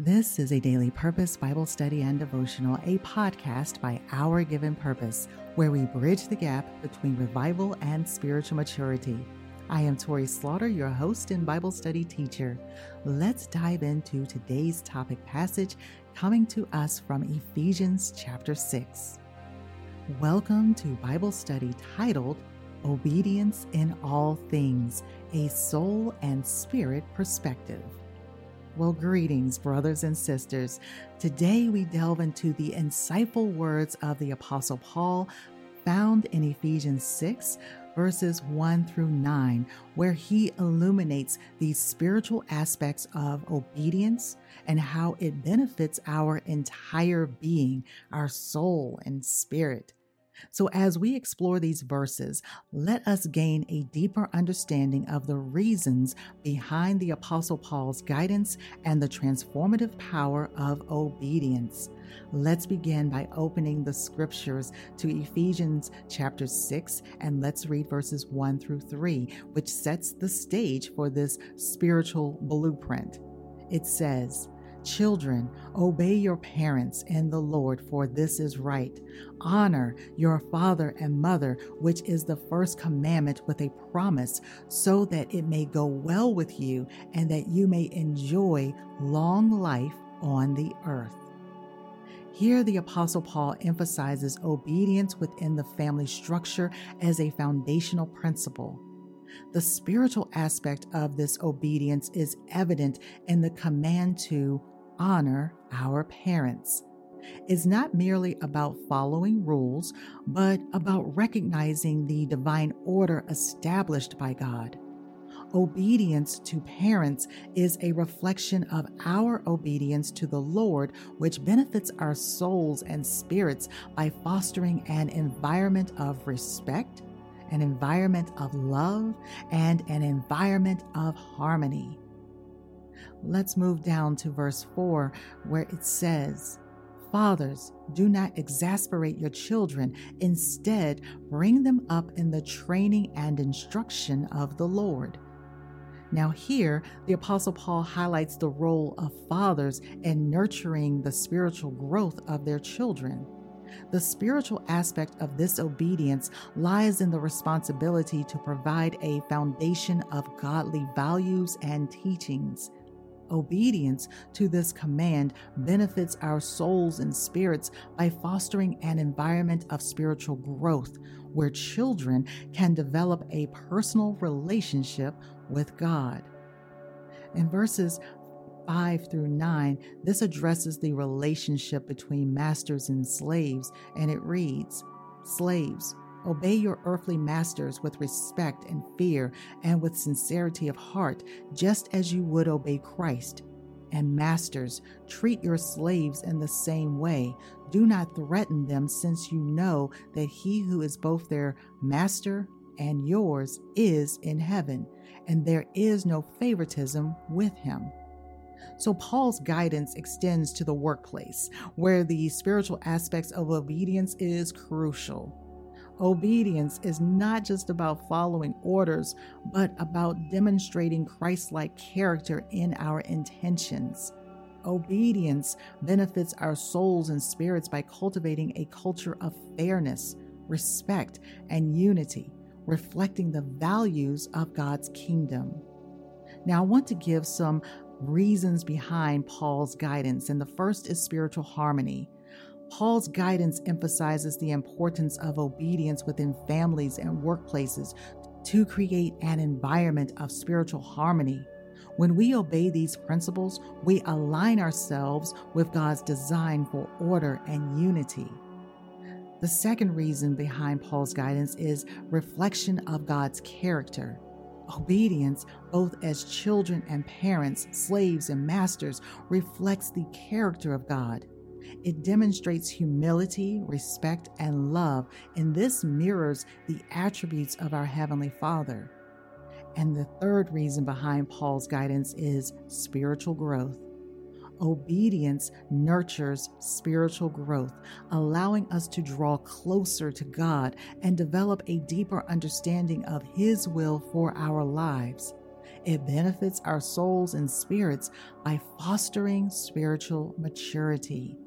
This is a daily purpose Bible study and devotional, a podcast by Our Given Purpose, where we bridge the gap between revival and spiritual maturity. I am Torrie Slaughter, your host and Bible study teacher. Let's dive into today's topic passage coming to us from Ephesians chapter 6. Welcome to Bible study titled Obedience in All Things, a Soul and Spirit Perspective. Well, greetings, brothers and sisters. Today we delve into the insightful words of the Apostle Paul found in Ephesians 6, verses 1 through 9, where he illuminates these spiritual aspects of obedience and how it benefits our entire being, our soul and spirit. So, as we explore these verses, let us gain a deeper understanding of the reasons behind the Apostle Paul's guidance and the transformative power of obedience. Let's begin by opening the scriptures to Ephesians chapter 6, and let's read verses 1 through 3, which sets the stage for this spiritual blueprint. It says, Children, obey your parents in the Lord, for this is right. Honor your father and mother, which is the first commandment with a promise, so that it may go well with you and that you may enjoy long life on the earth. Here, the Apostle Paul emphasizes obedience within the family structure as a foundational principle. The spiritual aspect of this obedience is evident in the command to honor our parents. is not merely about following rules, but about recognizing the divine order established by God. Obedience to parents is a reflection of our obedience to the Lord, which benefits our souls and spirits by fostering an environment of respect, an environment of love, and an environment of harmony. Let's move down to verse 4, where it says, Fathers, do not exasperate your children. Instead, bring them up in the training and instruction of the Lord. Now, here, the Apostle Paul highlights the role of fathers in nurturing the spiritual growth of their children. The spiritual aspect of this obedience lies in the responsibility to provide a foundation of godly values and teachings. Obedience to this command benefits our souls and spirits by fostering an environment of spiritual growth where children can develop a personal relationship with God. In verses 5 through 9, this addresses the relationship between masters and slaves, and it reads Slaves, Obey your earthly masters with respect and fear and with sincerity of heart, just as you would obey Christ. And masters, treat your slaves in the same way. Do not threaten them, since you know that he who is both their master and yours is in heaven, and there is no favoritism with him. So, Paul's guidance extends to the workplace, where the spiritual aspects of obedience is crucial. Obedience is not just about following orders, but about demonstrating Christ like character in our intentions. Obedience benefits our souls and spirits by cultivating a culture of fairness, respect, and unity, reflecting the values of God's kingdom. Now, I want to give some reasons behind Paul's guidance, and the first is spiritual harmony. Paul's guidance emphasizes the importance of obedience within families and workplaces to create an environment of spiritual harmony. When we obey these principles, we align ourselves with God's design for order and unity. The second reason behind Paul's guidance is reflection of God's character. Obedience, both as children and parents, slaves and masters, reflects the character of God. It demonstrates humility, respect, and love, and this mirrors the attributes of our Heavenly Father. And the third reason behind Paul's guidance is spiritual growth. Obedience nurtures spiritual growth, allowing us to draw closer to God and develop a deeper understanding of His will for our lives. It benefits our souls and spirits by fostering spiritual maturity.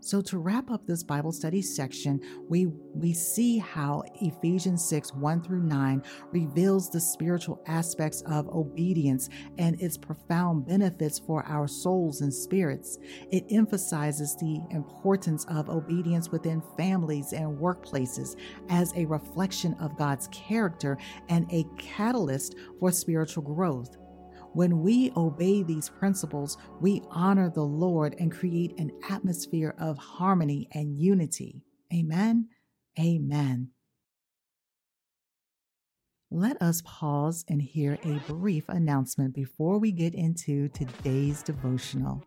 So to wrap up this Bible study section, we we see how Ephesians 6, 1 through 9 reveals the spiritual aspects of obedience and its profound benefits for our souls and spirits. It emphasizes the importance of obedience within families and workplaces as a reflection of God's character and a catalyst for spiritual growth. When we obey these principles, we honor the Lord and create an atmosphere of harmony and unity. Amen. Amen. Let us pause and hear a brief announcement before we get into today's devotional.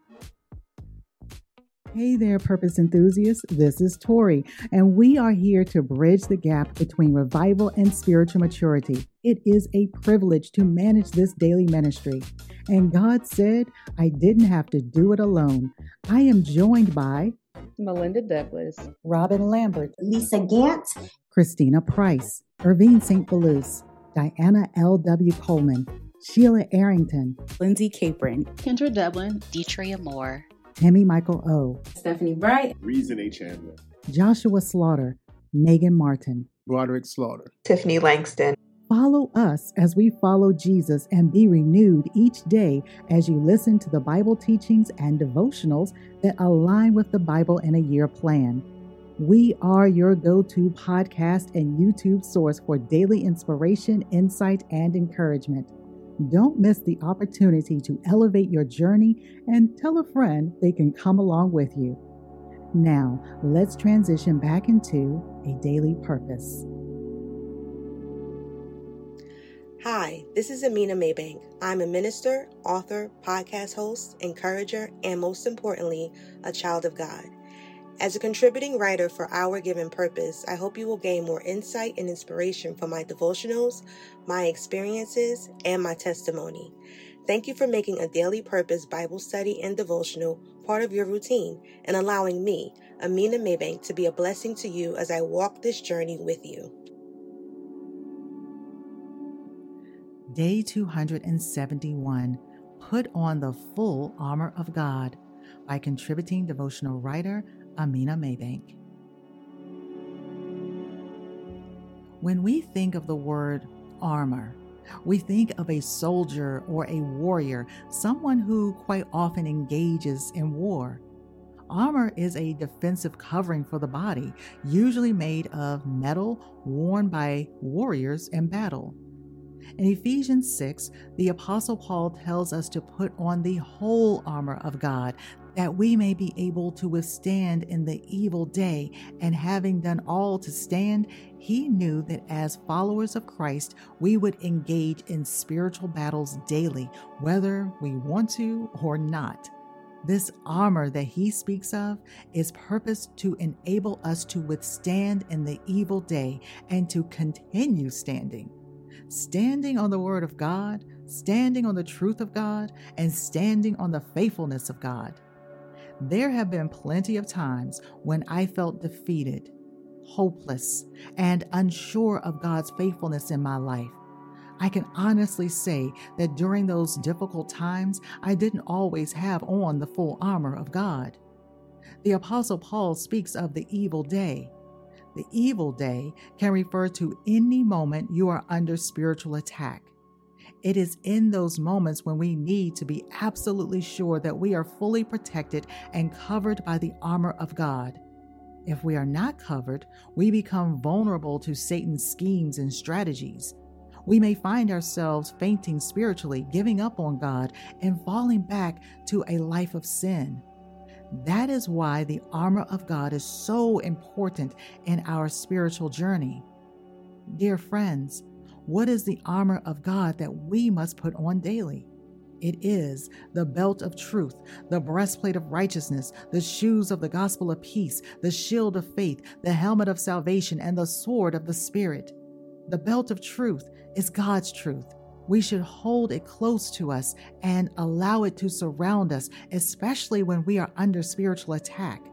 Hey there, purpose enthusiasts. This is Torrie, and we are here to bridge the gap between revival and spiritual maturity. It is a privilege to manage this daily ministry. And God said, I didn't have to do it alone. I am joined by Melinda Douglas, Robin Lambert, Lisa Gant, Christina Price, Irvine St. Belus, Diana L.W. Coleman, Sheila Arrington, Lindsay Capron, Kendra Dublin, Deetria Moore. Timmy Michael O, Stephanie Bright, Reason A. Chandler, Joshua Slaughter, Megan Martin, Broderick Slaughter, Tiffany Langston. Follow us as we follow Jesus and be renewed each day as you listen to the Bible teachings and devotionals that align with the Bible in a year plan. We are your go to podcast and YouTube source for daily inspiration, insight, and encouragement. Don't miss the opportunity to elevate your journey and tell a friend they can come along with you. Now, let's transition back into a daily purpose. Hi, this is Amina Maybank. I'm a minister, author, podcast host, encourager, and most importantly, a child of God. As a contributing writer for Our Given Purpose, I hope you will gain more insight and inspiration from my devotionals, my experiences, and my testimony. Thank you for making a daily purpose Bible study and devotional part of your routine and allowing me, Amina Maybank, to be a blessing to you as I walk this journey with you. Day 271 Put on the Full Armor of God by contributing devotional writer Amina Maybank. When we think of the word armor, we think of a soldier or a warrior, someone who quite often engages in war. Armor is a defensive covering for the body, usually made of metal worn by warriors in battle. In Ephesians 6, the Apostle Paul tells us to put on the whole armor of God that we may be able to withstand in the evil day. And having done all to stand, he knew that as followers of Christ, we would engage in spiritual battles daily, whether we want to or not. This armor that he speaks of is purposed to enable us to withstand in the evil day and to continue standing. Standing on the word of God, standing on the truth of God, and standing on the faithfulness of God. There have been plenty of times when I felt defeated, hopeless, and unsure of God's faithfulness in my life. I can honestly say that during those difficult times, I didn't always have on the full armor of God. The Apostle Paul speaks of the evil day. The evil day can refer to any moment you are under spiritual attack. It is in those moments when we need to be absolutely sure that we are fully protected and covered by the armor of God. If we are not covered, we become vulnerable to Satan's schemes and strategies. We may find ourselves fainting spiritually, giving up on God, and falling back to a life of sin. That is why the armor of God is so important in our spiritual journey. Dear friends, what is the armor of God that we must put on daily? It is the belt of truth, the breastplate of righteousness, the shoes of the gospel of peace, the shield of faith, the helmet of salvation, and the sword of the Spirit. The belt of truth is God's truth. We should hold it close to us and allow it to surround us, especially when we are under spiritual attack.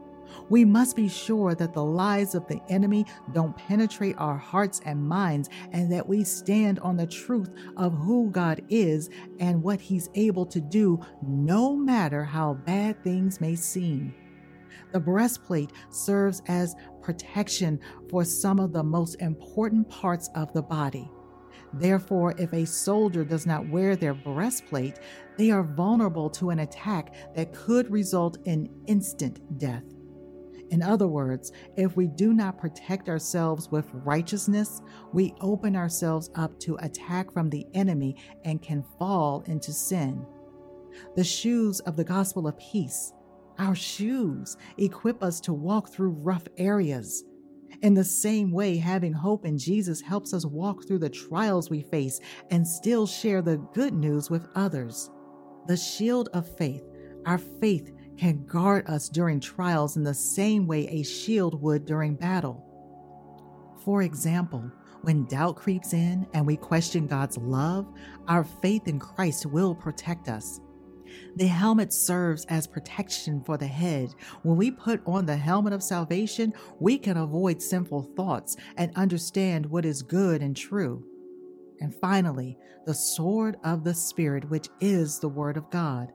We must be sure that the lies of the enemy don't penetrate our hearts and minds, and that we stand on the truth of who God is and what He's able to do, no matter how bad things may seem. The breastplate serves as protection for some of the most important parts of the body. Therefore, if a soldier does not wear their breastplate, they are vulnerable to an attack that could result in instant death. In other words, if we do not protect ourselves with righteousness, we open ourselves up to attack from the enemy and can fall into sin. The shoes of the gospel of peace, our shoes, equip us to walk through rough areas. In the same way, having hope in Jesus helps us walk through the trials we face and still share the good news with others. The shield of faith, our faith can guard us during trials in the same way a shield would during battle. For example, when doubt creeps in and we question God's love, our faith in Christ will protect us. The helmet serves as protection for the head. When we put on the helmet of salvation, we can avoid sinful thoughts and understand what is good and true. And finally, the sword of the Spirit, which is the Word of God.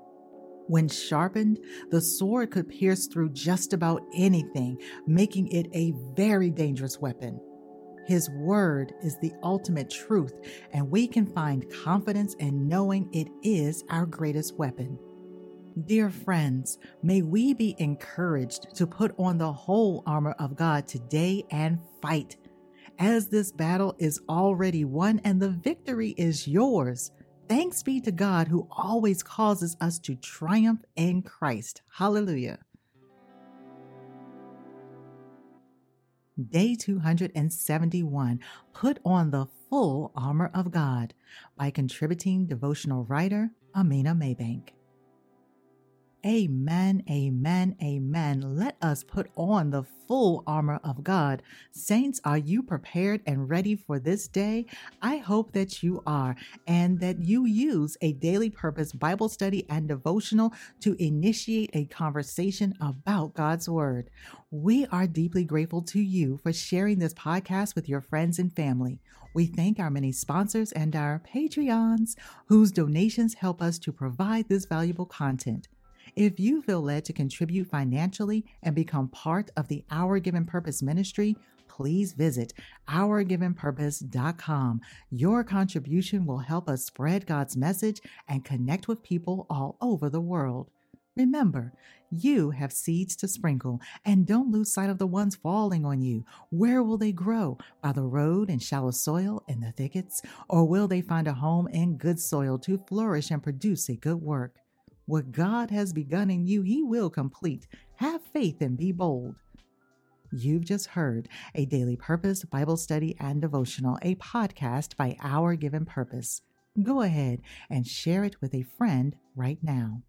When sharpened, the sword could pierce through just about anything, making it a very dangerous weapon. His word is the ultimate truth, and we can find confidence in knowing it is our greatest weapon. Dear friends, may we be encouraged to put on the whole armor of God today and fight, as this battle is already won and the victory is yours. Thanks be to God who always causes us to triumph in Christ. Hallelujah. Day 271 Put on the full armor of God by contributing devotional writer Amina Maybank. Amen, amen, amen. Let us put on the full armor of God. Saints, are you prepared and ready for this day? I hope that you are and that you use a daily purpose Bible study and devotional to initiate a conversation about God's Word. We are deeply grateful to you for sharing this podcast with your friends and family. We thank our many sponsors and our Patreons whose donations help us to provide this valuable content. If you feel led to contribute financially and become part of the Our Given Purpose ministry, please visit ourgivenpurpose.com. Your contribution will help us spread God's message and connect with people all over the world. Remember, you have seeds to sprinkle, and don't lose sight of the ones falling on you. Where will they grow? By the road in shallow soil in the thickets? Or will they find a home in good soil to flourish and produce a good work? What God has begun in you, He will complete. Have faith and be bold. You've just heard a daily purpose Bible study and devotional, a podcast by Our Given Purpose. Go ahead and share it with a friend right now.